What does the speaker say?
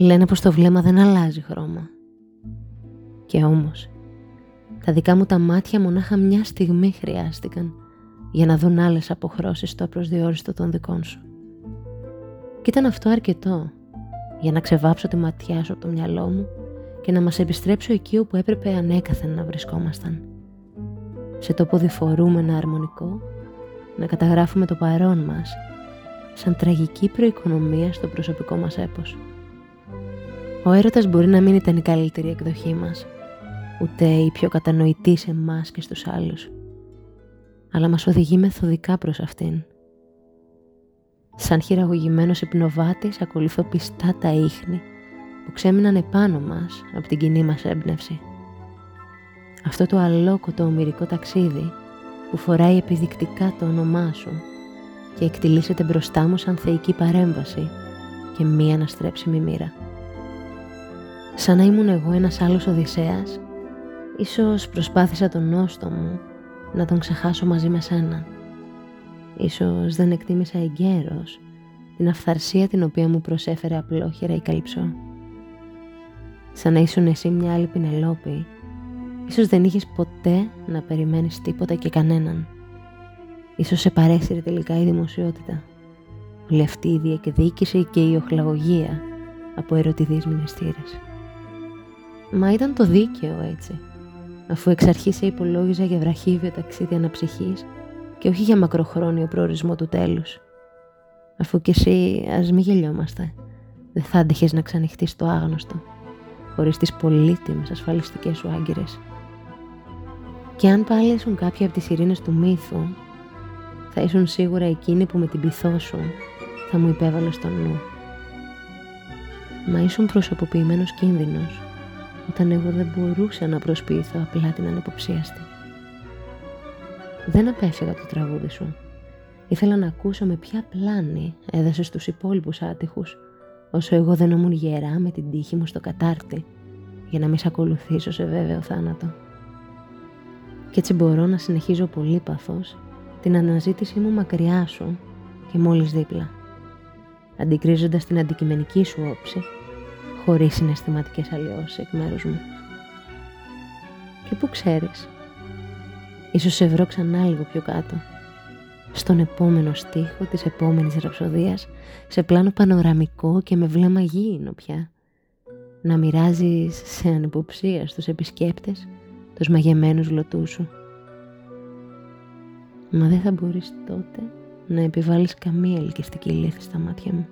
Λένε πως το βλέμμα δεν αλλάζει χρώμα. Και όμως, τα δικά μου τα μάτια μονάχα μια στιγμή χρειάστηκαν για να δουν άλλες αποχρώσεις στο απροσδιόριστο των δικών σου. Και ήταν αυτό αρκετό για να ξεβάψω τη ματιά σου από το μυαλό μου και να μας επιστρέψω εκεί όπου έπρεπε ανέκαθεν να βρισκόμασταν. Σε τόπο διφορούμενο αρμονικό, να καταγράφουμε το παρόν μας σαν τραγική προοικονομία στο προσωπικό μας έπος. Ο έρωτας μπορεί να μην ήταν η καλύτερη εκδοχή μας, ούτε η πιο κατανοητή σε εμάς και στους άλλους, αλλά μας οδηγεί μεθοδικά προς αυτήν. Σαν χειραγωγημένος υπνοβάτης ακολουθώ πιστά τα ίχνη που ξέμειναν επάνω μας από την κοινή μας έμπνευση. Αυτό το αλόκοτο ομυρικό ταξίδι που φοράει επιδεικτικά το όνομά σου και εκτιλήσεται μπροστά μου σαν θεϊκή παρέμβαση και μία αναστρέψιμη μοίρα. Σαν να ήμουν εγώ ένας άλλος Οδυσσέας, ίσως προσπάθησα τον νόστο μου να τον ξεχάσω μαζί με σένα. Ίσως δεν εκτίμησα εγκαίρως την αυθαρσία την οποία μου προσέφερε απλόχερα η Καλυψό. Σαν να ήσουν εσύ μια άλλη Πινελόπη, ίσως δεν είχες ποτέ να περιμένεις τίποτα και κανέναν. Ίσως σε παρέσυρε τελικά η δημοσιότητα. Όλη αυτή η διεκδίκηση και η οχλαγωγία από ερωτηδείς μηνυστήρες. Μα ήταν το δίκαιο έτσι, αφού εξ αρχής σε υπολόγιζα για βραχύβιο ταξίδι αναψυχής και όχι για μακροχρόνιο προορισμό του τέλους. Αφού κι εσύ ας μη γελιόμαστε, δεν θα άντεχες να ξανοιχτείς το άγνωστο, χωρίς τις πολύτιμες ασφαλιστικές σου άγκυρες. Και αν πάλι ήσουν κάποια από τις ειρήνες του μύθου, θα ήσουν σίγουρα εκείνη που με την πυθό σου θα μου υπέβαλες στο νου. Μα ήσουν προσωποποιημένος κίνδυνος, όταν εγώ δεν μπορούσα να προσποιηθώ απλά την ανυποψίαστη. Δεν απέφυγα το τραγούδι σου. Ήθελα να ακούσω με ποια πλάνη έδωσε στους υπόλοιπους άτυχους, όσο εγώ δεν ήμουν γερά με την τύχη μου στο κατάρτι, για να μην σε ακολουθήσω σε βέβαιο θάνατο. Κι έτσι μπορώ να συνεχίζω πολύ παθός την αναζήτησή μου μακριά σου και μόλις δίπλα, αντικρίζοντας την αντικειμενική σου όψη, χωρίς συναισθηματικές αλλοιώσεις εκ μέρους μου. Και που ξέρεις, ίσως σε βρω ξανά λίγο πιο κάτω, στον επόμενο στίχο της επόμενης ραψοδίας, σε πλάνο πανοραμικό και με βλέμμα γήινο πια, να μοιράζεις σε ανυποψία στους επισκέπτες τους μαγεμένους λωτούς σου. Μα δεν θα μπορείς τότε να επιβάλλεις καμία ελκυστική λύθη στα μάτια μου.